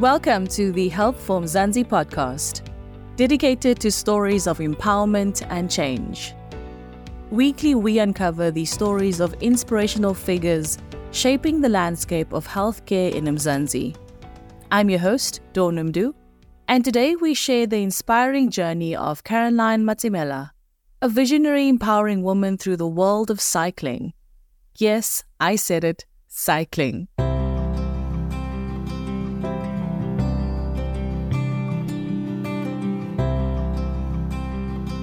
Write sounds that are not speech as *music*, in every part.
Welcome to the Health from Mzansi podcast, dedicated to stories of empowerment and change. Weekly, we uncover the stories of inspirational figures shaping the landscape of healthcare in Mzansi. I'm your host, Dawn Mdu, and today we share the inspiring journey of Caroline Matsimela, a visionary empowering woman through the world of cycling. Yes, I said it, cycling.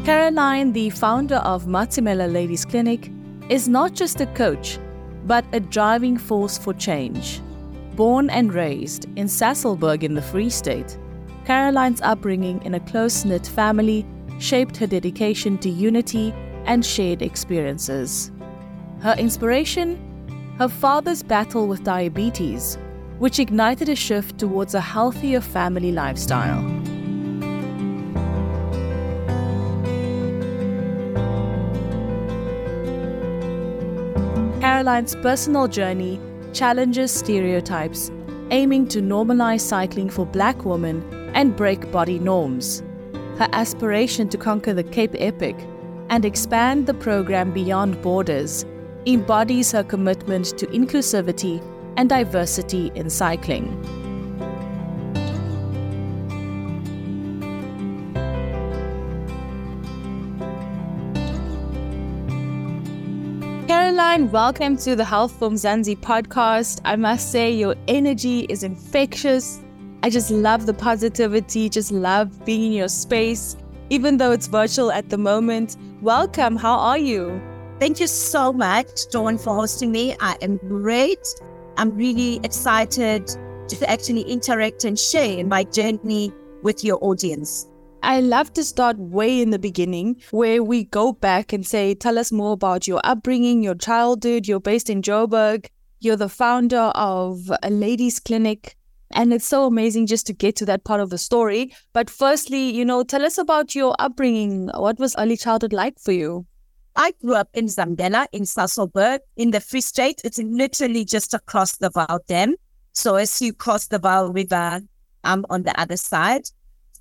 Caroline, the founder of Matsimela Ladies Clinic, is not just a coach, but a driving force for change. Born and raised in Sasolburg in the Free State, Caroline's upbringing in a close knit family shaped her dedication to unity and shared experiences. Her inspiration? Her father's battle with diabetes, which ignited a shift towards a healthier family lifestyle. Caroline's personal journey challenges stereotypes, aiming to normalize cycling for black women and break body norms. Her aspiration to conquer the Cape Epic and expand the program beyond borders embodies her commitment to inclusivity and diversity in cycling. Caroline, welcome to the Health from Mzansi podcast. I must say, your energy is infectious. I just love the positivity, just love being in your space, even though it's virtual at the moment. Welcome. How are you? Thank you so much, Dawn, for hosting me. I am great. I'm really excited to actually interact and share my journey with your audience. I love to start way in the beginning where we go back and say, tell us more about your upbringing, your childhood. You're based in Joburg. You're the founder of a ladies' clinic. And it's so amazing just to get to that part of the story. But firstly, you know, tell us about your upbringing. What was early childhood like for you? I grew up in Zamdela in Sasolburg in the Free State. It's literally just across the Vaal Dam. So as you cross the Vaal River, I'm on the other side.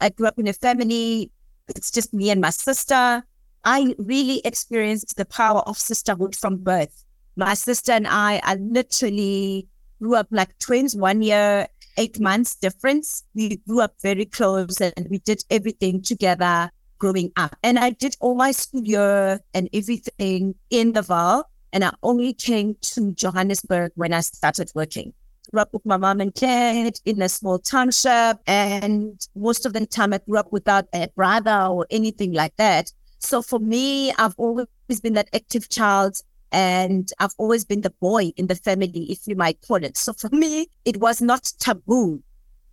I grew up in a family. It's just me and my sister. I really experienced the power of sisterhood from birth. My sister and I are literally grew up like twins, one year, eight months difference. We grew up very close and we did everything together growing up. And I did all my school year and everything in the Vaal. And I only came to Johannesburg when I started working grew up with my mom and dad in a small township. And most of the time I grew up without a brother or anything like that. So for me, I've always been that active child and I've always been the boy in the family, if you might call it. So for me, it was not taboo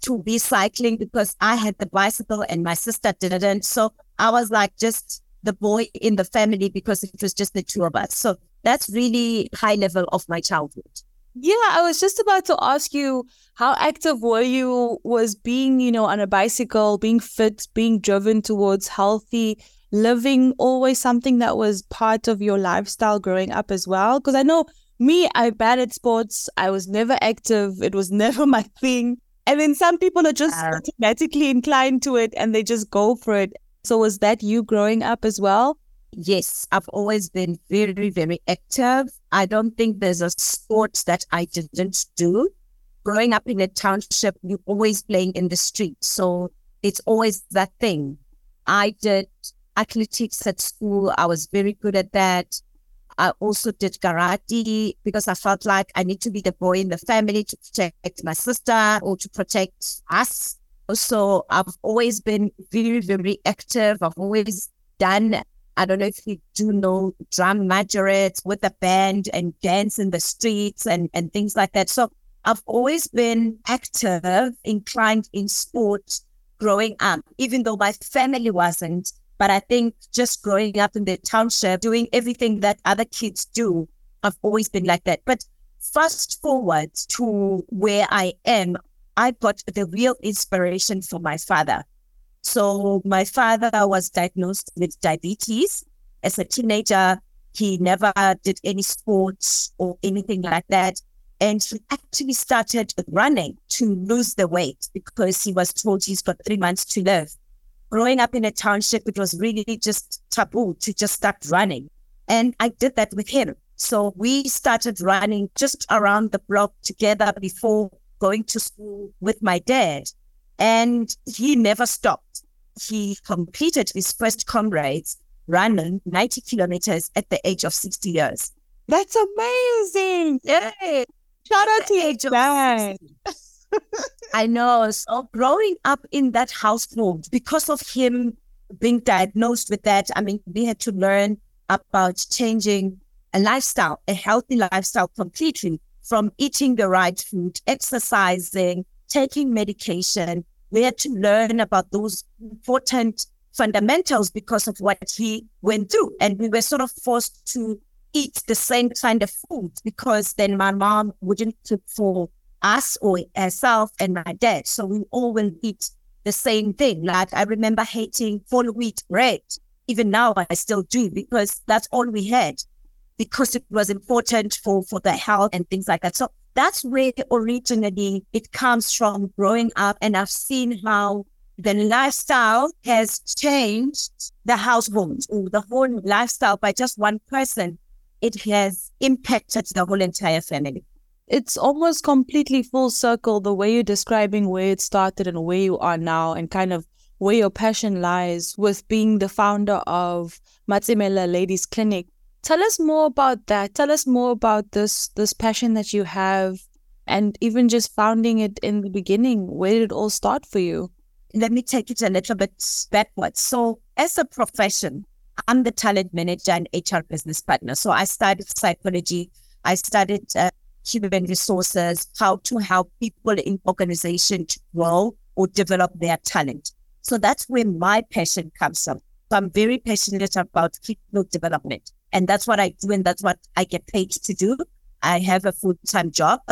to be cycling because I had the bicycle and my sister didn't. So I was like just the boy in the family because it was just the two of us. So that's really high level of my childhood. Yeah, I was just about to ask you how active were you? Was being, you know, on a bicycle, being fit, being driven towards healthy living always something that was part of your lifestyle growing up as well? Because I know me, I'm bad at sports. I was never active. It was *laughs* never my thing. And then some people are just automatically inclined to it and they just go for it. So was that you growing up as well? Yes, I've always been very, very active. I don't think there's a sport that I didn't do. Growing up in a township, you're always playing in the street. So it's always that thing. I did athletics at school. I was very good at that. I also did karate because I felt like I need to be the boy in the family to protect my sister or to protect us. So I've always been very, very active. I've always done I don't know if you do know drum majorettes with a band and dance in the streets and, and things like that. So I've always been active, inclined in sport growing up, even though my family wasn't. But I think just growing up in the township, doing everything that other kids do, I've always been like that. But fast forward to where I am, I got the real inspiration from my father. So my father was diagnosed with diabetes as a teenager. He never did any sports or anything like that. And he actually started running to lose the weight because he was told he's got three months to live. Growing up in a township, it was really just taboo to just start running. And I did that with him. So we started running just around the block together before going to school with my dad. And he never stopped. He completed his first comrades running 90 kilometers at the age of 60 years. That's amazing. Yeah. Shout out to your dad. *laughs* I know. So growing up in that household, because of him being diagnosed with that, I mean, we had to learn about changing a lifestyle, a healthy lifestyle completely from eating the right food, exercising, taking medication. We had to learn about those important fundamentals because of what he went through. And we were sort of forced to eat the same kind of food because then my mom wouldn't cook for us or herself and my dad. So we all will eat the same thing. Like I remember hating full wheat bread. Even now I still do because that's all we had because it was important for, for the health and things like that. So that's where originally it comes from growing up. And I've seen how the lifestyle has changed the household or the whole lifestyle by just one person. It has impacted the whole entire family. It's almost completely full circle the way you're describing where it started and where you are now and kind of where your passion lies with being the founder of Matsimela Ladies Clinic Tell us more about that. Tell us more about this this passion that you have and even just founding it in the beginning. Where did it all start for you? Let me take it a little bit backwards. So, as a profession, I'm the talent manager and HR business partner. So, I studied psychology. I studied uh, human resources, how to help people in organization to grow or develop their talent. So that's where my passion comes from. So I'm very passionate about people development. And that's what I do, and that's what I get paid to do. I have a full time job. *laughs*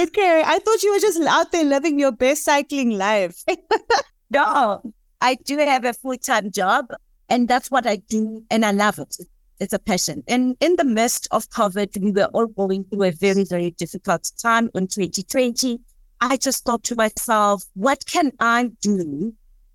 okay, I thought you were just out there living your best cycling life. *laughs* no, I do have a full time job, and that's what I do, and I love it. It's a passion. And in the midst of COVID, we were all going through a very, very difficult time in 2020. I just thought to myself, what can I do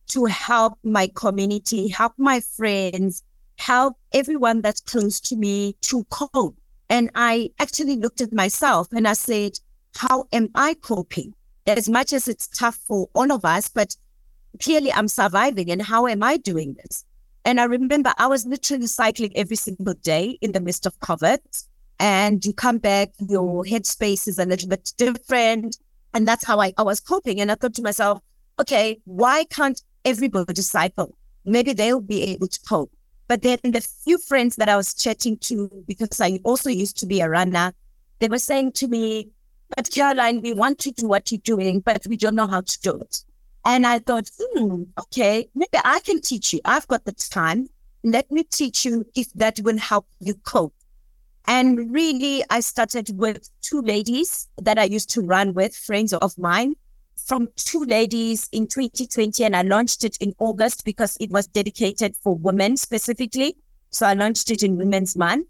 to help my community, help my friends, help everyone that's close to me to cope. And I actually looked at myself and I said, how am I coping? As much as it's tough for all of us, but clearly I'm surviving. And how am I doing this? And I remember I was literally cycling every single day in the midst of COVID. And you come back, your headspace is a little bit different. And that's how I, I was coping. And I thought to myself, okay, why can't everybody cycle? Maybe they'll be able to cope. But then the few friends that I was chatting to, because I also used to be a runner, they were saying to me, but Caroline, we want to do what you're doing, but we don't know how to do it. And I thought, hmm, okay, maybe I can teach you. I've got the time. Let me teach you if that will help you cope. And really, I started with two ladies that I used to run with, friends of mine from two ladies in 2020 and I launched it in August because it was dedicated for women specifically. So I launched it in Women's Month.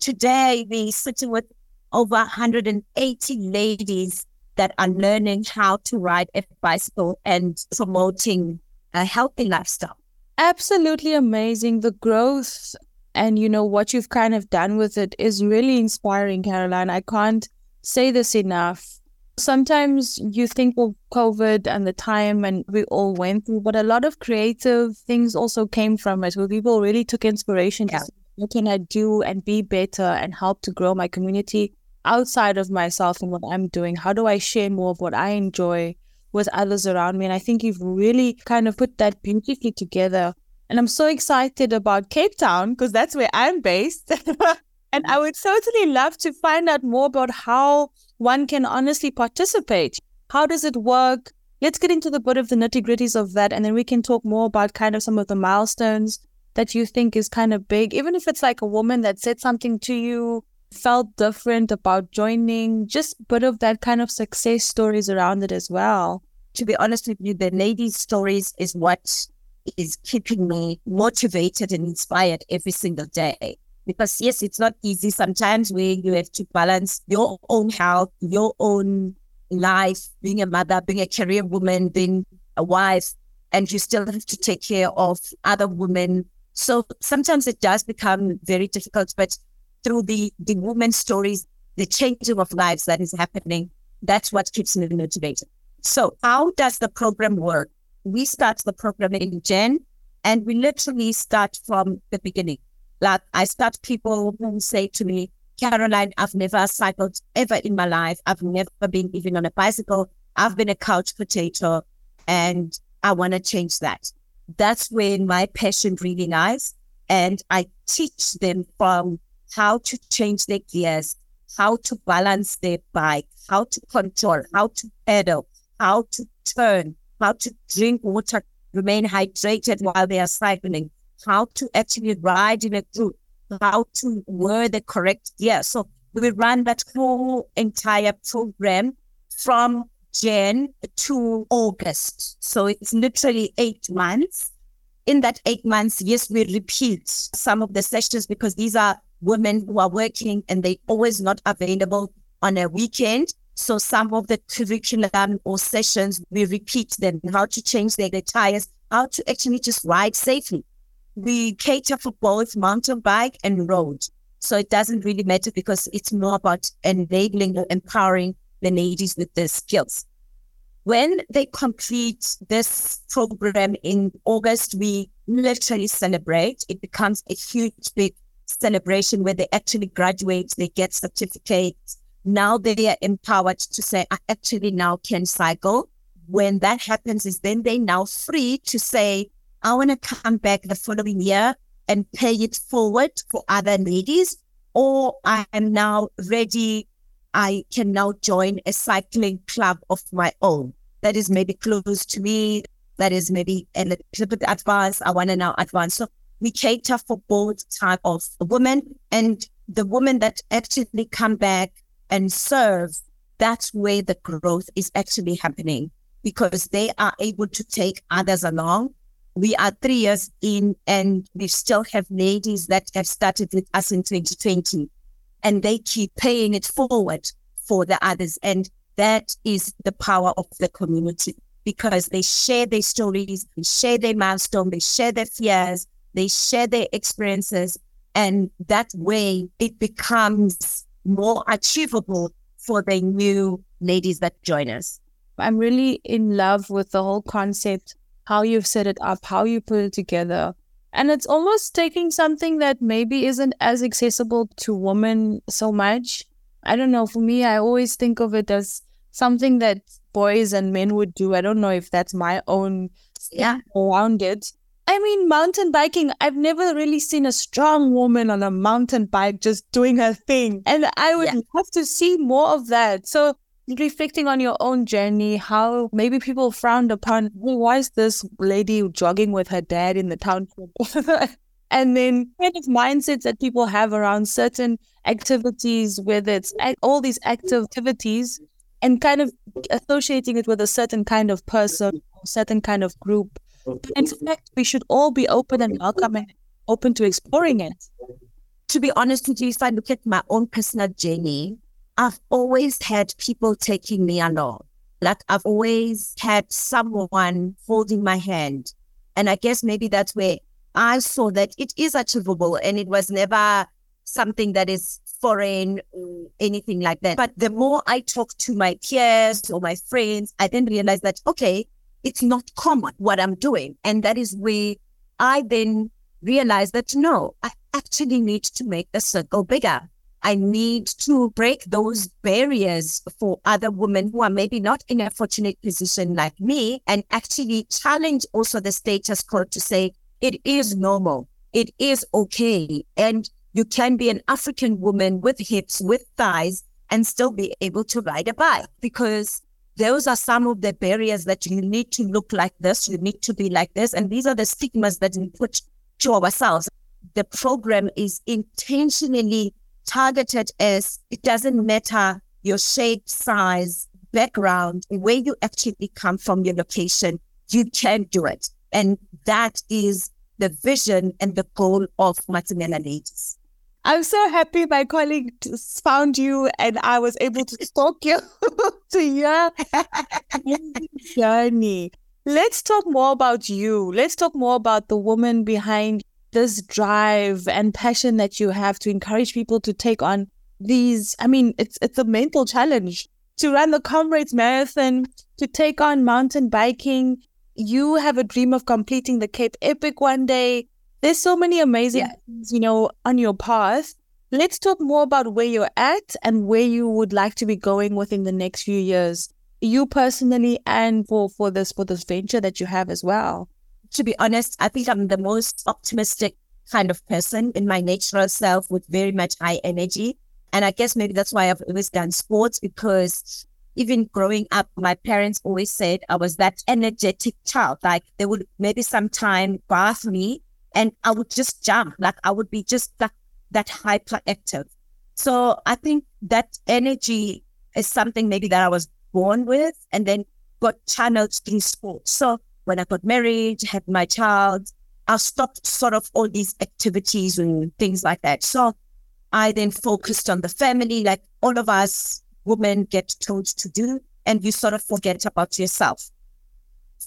Today, we're sitting with over 180 ladies that are learning how to ride a bicycle and promoting a healthy lifestyle. Absolutely amazing. The growth and you know what you've kind of done with it is really inspiring, Caroline. I can't say this enough Sometimes you think of COVID and the time and we all went through, but a lot of creative things also came from it where people really took inspiration yeah. to what can I do and be better and help to grow my community outside of myself and what I'm doing? How do I share more of what I enjoy with others around me? And I think you've really kind of put that beautifully together. And I'm so excited about Cape Town because that's where I'm based. *laughs* and I would totally love to find out more about how one can honestly participate. How does it work? Let's get into the bit of the nitty gritties of that, and then we can talk more about kind of some of the milestones that you think is kind of big, even if it's like a woman that said something to you, felt different about joining, just a bit of that kind of success stories around it as well. To be honest with you, the ladies' stories is what is keeping me motivated and inspired every single day. Because yes, it's not easy sometimes where you have to balance your own health, your own life, being a mother, being a career woman, being a wife, and you still have to take care of other women. So sometimes it does become very difficult, but through the, the women's stories, the changing of lives that is happening, that's what keeps me motivated. So how does the program work? We start the program in Jan and we literally start from the beginning. Like I start people who say to me, Caroline, I've never cycled ever in my life. I've never been even on a bicycle. I've been a couch potato and I want to change that. That's when my passion really lies. And I teach them from how to change their gears, how to balance their bike, how to control, how to pedal, how to turn, how to drink water, remain hydrated while they are cycling, how to actually ride in a group, how to wear the correct gear. So we run that whole entire program from Jan to August. So it's literally eight months. In that eight months, yes, we repeat some of the sessions because these are women who are working and they always not available on a weekend. So some of the curriculum or sessions, we repeat them, how to change their, their tires, how to actually just ride safely. We cater for both mountain bike and road. So it doesn't really matter because it's more about enabling or empowering the ladies with the skills. When they complete this program in August, we literally celebrate. It becomes a huge, big celebration where they actually graduate, they get certificates. Now they are empowered to say, I actually now can cycle. When that happens, is then they now free to say, I want to come back the following year and pay it forward for other ladies, or I am now ready. I can now join a cycling club of my own that is maybe close to me, that is maybe a little bit advanced. I want to now advance. So we cater for both type of women and the women that actually come back and serve. That's where the growth is actually happening because they are able to take others along. We are three years in and we still have ladies that have started with us in 2020 and they keep paying it forward for the others. And that is the power of the community because they share their stories, they share their milestone, they share their fears, they share their experiences, and that way it becomes more achievable for the new ladies that join us. I'm really in love with the whole concept, how you've set it up, how you put it together. And it's almost taking something that maybe isn't as accessible to women so much. I don't know. For me, I always think of it as something that boys and men would do. I don't know if that's my own yeah around it. I mean, mountain biking, I've never really seen a strong woman on a mountain bike just doing her thing. And I would yeah. love to see more of that. So, reflecting on your own journey, how maybe people frowned upon, well, why is this lady jogging with her dad in the township? *laughs* and then kind of mindsets that people have around certain activities, whether it's all these activities, and kind of associating it with a certain kind of person, or certain kind of group in fact, we should all be open and welcome and open to exploring it. To be honest with you, if I look at my own personal journey, I've always had people taking me along. Like I've always had someone holding my hand. And I guess maybe that's where I saw that it is achievable and it was never something that is foreign or anything like that. But the more I talk to my peers or my friends, I then realized that, okay, it's not common what I'm doing. And that is where I then realized that no, I actually need to make the circle bigger. I need to break those barriers for other women who are maybe not in a fortunate position like me and actually challenge also the status quo to say it is normal. It is okay. And you can be an African woman with hips, with thighs, and still be able to ride a bike because those are some of the barriers that you need to look like this, you need to be like this. And these are the stigmas that we put to ourselves. The program is intentionally targeted as it doesn't matter your shape, size, background, where you actually come from, your location, you can do it. And that is the vision and the goal of Matsimela Ladies. I'm so happy my colleague found you and I was able to stalk you *laughs* to your journey. Let's talk more about you. Let's talk more about the woman behind this drive and passion that you have to encourage people to take on these. I mean, it's it's a mental challenge to run the Comrades Marathon, to take on mountain biking. You have a dream of completing the Cape Epic one day there's so many amazing yeah. things, you know, on your path. Let's talk more about where you're at and where you would like to be going within the next few years. You personally and for, for this for this venture that you have as well. To be honest, I think I'm the most optimistic kind of person in my natural self with very much high energy. And I guess maybe that's why I've always done sports because even growing up, my parents always said I was that energetic child. Like they would maybe sometime bath me and I would just jump. Like I would be just like that hyperactive. So I think that energy is something maybe that I was born with and then got channeled through sports. So when I got married, had my child, I stopped sort of all these activities and things like that. So I then focused on the family, like all of us women get told to do, and you sort of forget about yourself.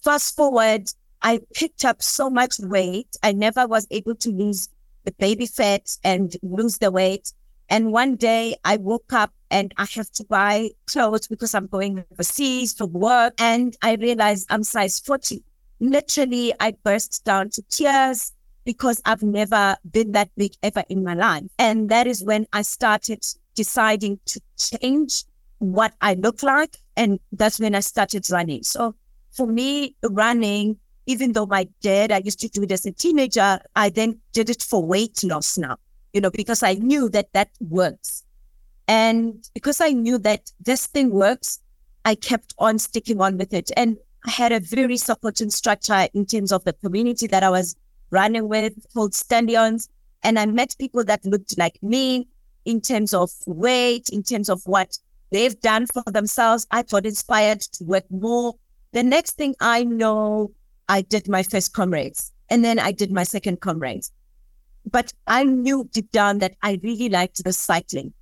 Fast forward I picked up so much weight. I never was able to lose the baby fat and lose the weight. And one day I woke up and I have to buy clothes because I'm going overseas for work. And I realized I'm size 40. Literally, I burst down to tears because I've never been that big ever in my life. And that is when I started deciding to change what I look like. And that's when I started running. So for me, running even though my dad, I used to do it as a teenager, I then did it for weight loss now, you know, because I knew that that works. And because I knew that this thing works, I kept on sticking on with it. And I had a very supporting structure in terms of the community that I was running with called Stallions. And I met people that looked like me in terms of weight, in terms of what they've done for themselves. I got inspired to work more. The next thing I know, I did my first comrades and then I did my second comrades. But I knew deep down that I really liked the cycling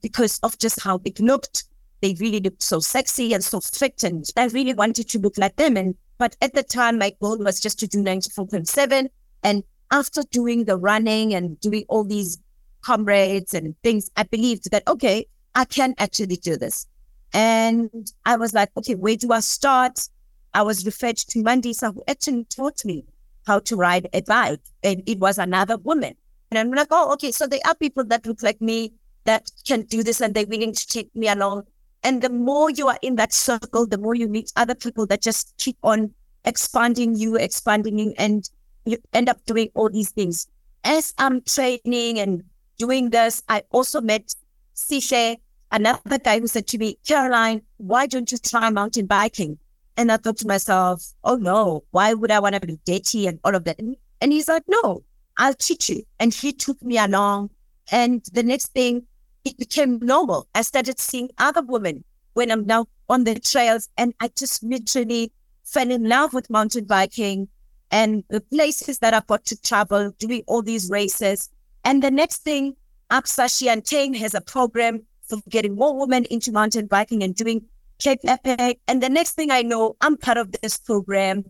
because of just how it looked. They really looked so sexy and so fit, and I really wanted to look like them. And but at the time, my goal was just to do 94.7. And after doing the running and doing all these comrades and things, I believed that okay, I can actually do this. And I was like, okay, where do I start? I was referred to Mandisa, who actually taught me how to ride a bike. And it was another woman. And I'm like, oh, okay. So there are people that look like me that can do this and they're willing to take me along. And the more you are in that circle, the more you meet other people that just keep on expanding you, expanding you, and you end up doing all these things. As I'm training and doing this, I also met Sishe, another guy who said to me, Caroline, why don't you try mountain biking? And I thought to myself, oh no, why would I want to be dirty and all of that? And, and he's like, no, I'll teach you. And he took me along. And the next thing, it became normal. I started seeing other women when I'm now on the trails. And I just literally fell in love with mountain biking and the places that I got to travel, doing all these races. And the next thing, Absa Shianteng has a program for getting more women into mountain biking and doing Cape Epic. And the next thing I know, I'm part of this program.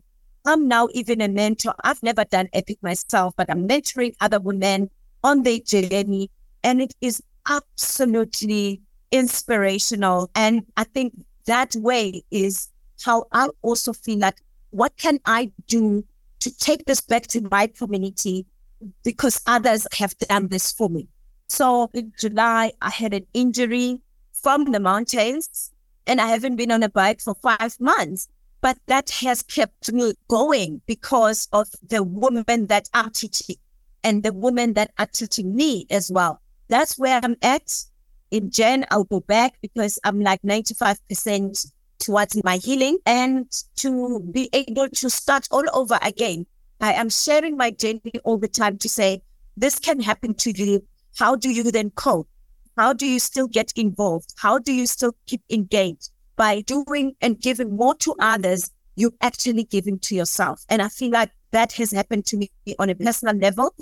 I'm now even a mentor. I've never done Epic myself, but I'm mentoring other women on their journey. And it is absolutely inspirational. And I think that way is how I also feel like, what can I do to take this back to my community because others have done this for me? So in July, I had an injury from the mountains and I haven't been on a bike for five months. But that has kept me going because of the women that I'm teaching and the women that are teaching me as well. That's where I'm at. In Jan, I'll go back because I'm like 95% towards my healing and to be able to start all over again. I am sharing my journey all the time to say, this can happen to you. How do you then cope? How do you still get involved? How do you still keep engaged? By doing and giving more to others, you're actually giving to yourself. And I feel like that has happened to me on a personal level.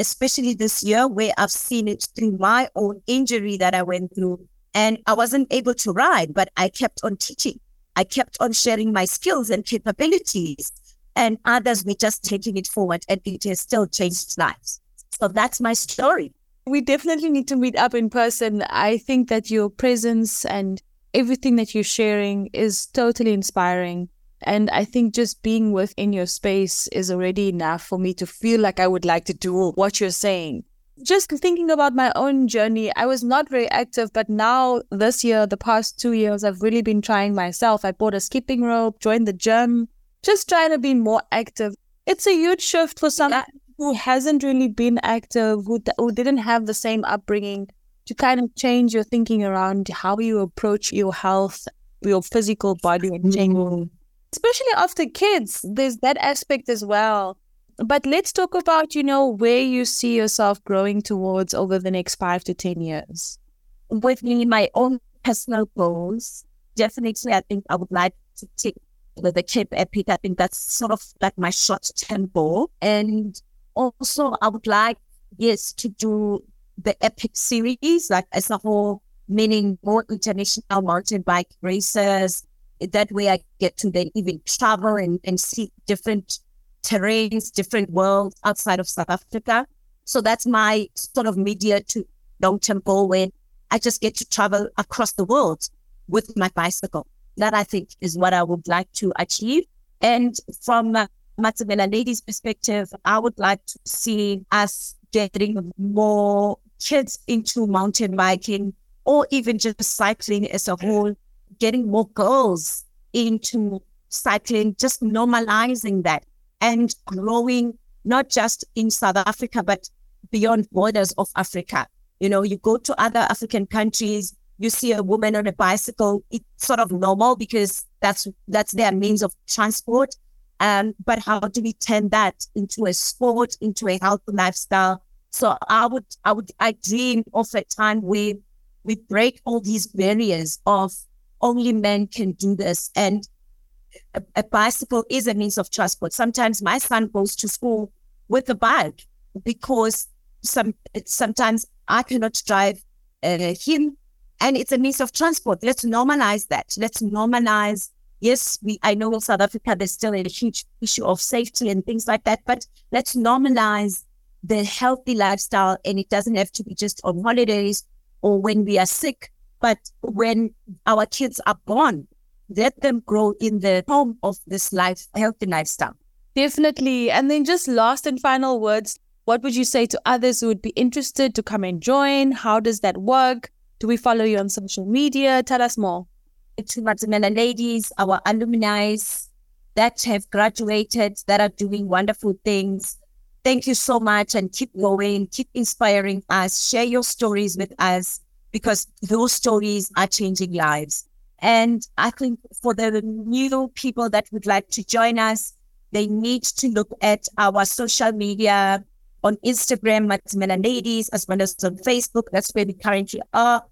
especially this year where I've seen it through my own injury that I went through. And I wasn't able to ride, but I kept on teaching. I kept on sharing my skills and capabilities. And others were just taking it forward and it has still changed lives. So that's my story. We definitely need to meet up in person. I think that your presence and everything that you're sharing is totally inspiring. And I think just being within your space is already enough for me to feel like I would like to do what you're saying. Just thinking about my own journey, I was not very active, but now this year, the past two years, I've really been trying myself. I bought a skipping rope, joined the gym, just trying to be more active. It's a huge shift for someone who hasn't really been active, who, who didn't have the same upbringing, to kind of change your thinking around how you approach your health, your physical body, and change. Mm-hmm especially after kids, there's that aspect as well. But let's talk about, you know, where you see yourself growing towards over the next five to 10 years. With me, my own personal goals, definitely, I think I would like to take the, the Cape Epic. I think that's sort of like my short term goal. And also, I would like, yes, to do the Epic series, like as a whole, meaning more international mountain bike races, that way I get to then even travel and, and see different terrains, different worlds outside of South Africa. So that's my sort of media to long term goal when I just get to travel across the world with my bicycle. That I think is what I would like to achieve. And from uh, Matsimela Ladies' perspective, I would like to see us getting more kids into mountain biking or even just cycling as a whole getting more girls into cycling, just normalizing that and growing not just in South Africa, but beyond borders of Africa. You know, you go to other African countries, you see a woman on a bicycle, it's sort of normal because that's that's their means of transport. Um, but how do we turn that into a sport, into a healthy lifestyle? So I would I would I dream of a time where we break all these barriers of only men can do this. And a, a, bicycle is a means of transport. Sometimes my son goes to school with a bike because some sometimes I cannot drive uh, him, and it's a means of transport. Let's normalize that. Let's normalize. Yes, we. I know in South Africa there's still a huge issue of safety and things like that, but let's normalize the healthy lifestyle, and it doesn't have to be just on holidays or when we are sick but when our kids are born, let them grow in the home of this life, healthy lifestyle. Definitely. And then just last and final words, what would you say to others who would be interested to come and join? How does that work? Do we follow you on social media? Tell us more. To Matsimela ladies, our alumni that have graduated, that are doing wonderful things. Thank you so much and keep going, keep inspiring us, share your stories with us because those stories are changing lives. And I think for the new people that would like to join us, they need to look at our social media on Instagram, Matsimela Ladies, as well as on Facebook. That's where we currently are.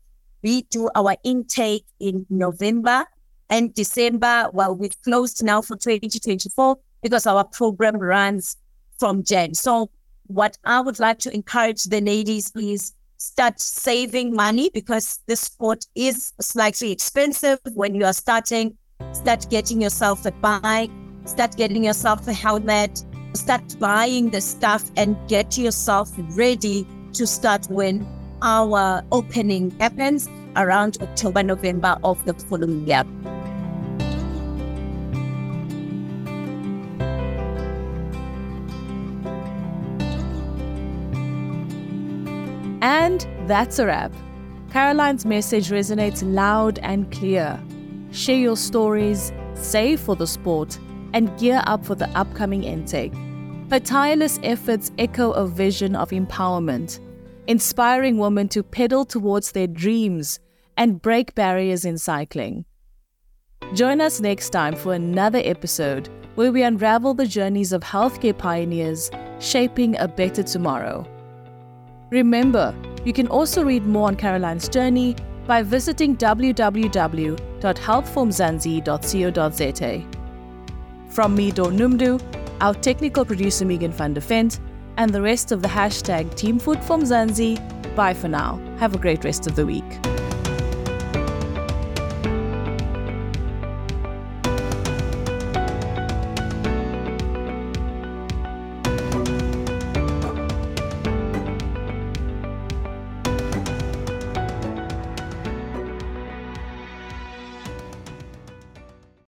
We do our intake in November and December. Well, we've closed now for 2024 because our program runs from Jan. So what I would like to encourage the ladies is start saving money because this sport is slightly expensive when you are starting. Start getting yourself a bike, start getting yourself a helmet, start buying the stuff and get yourself ready to start when our opening happens around October, November of the following year. And that's a wrap. Caroline's message resonates loud and clear. Share your stories, save for the sport, and gear up for the upcoming intake. Her tireless efforts echo a vision of empowerment, inspiring women to pedal towards their dreams and break barriers in cycling. Join us next time for another episode where we unravel the journeys of healthcare pioneers shaping a better tomorrow. Remember, you can also read more on Caroline's journey by visiting www.healthformzansi.co.za. From me, Dawn Numdu, our technical producer Megan van der Vent, and the rest of the hashtag Team Food from Mzansi. Bye for now. Have a great rest of the week.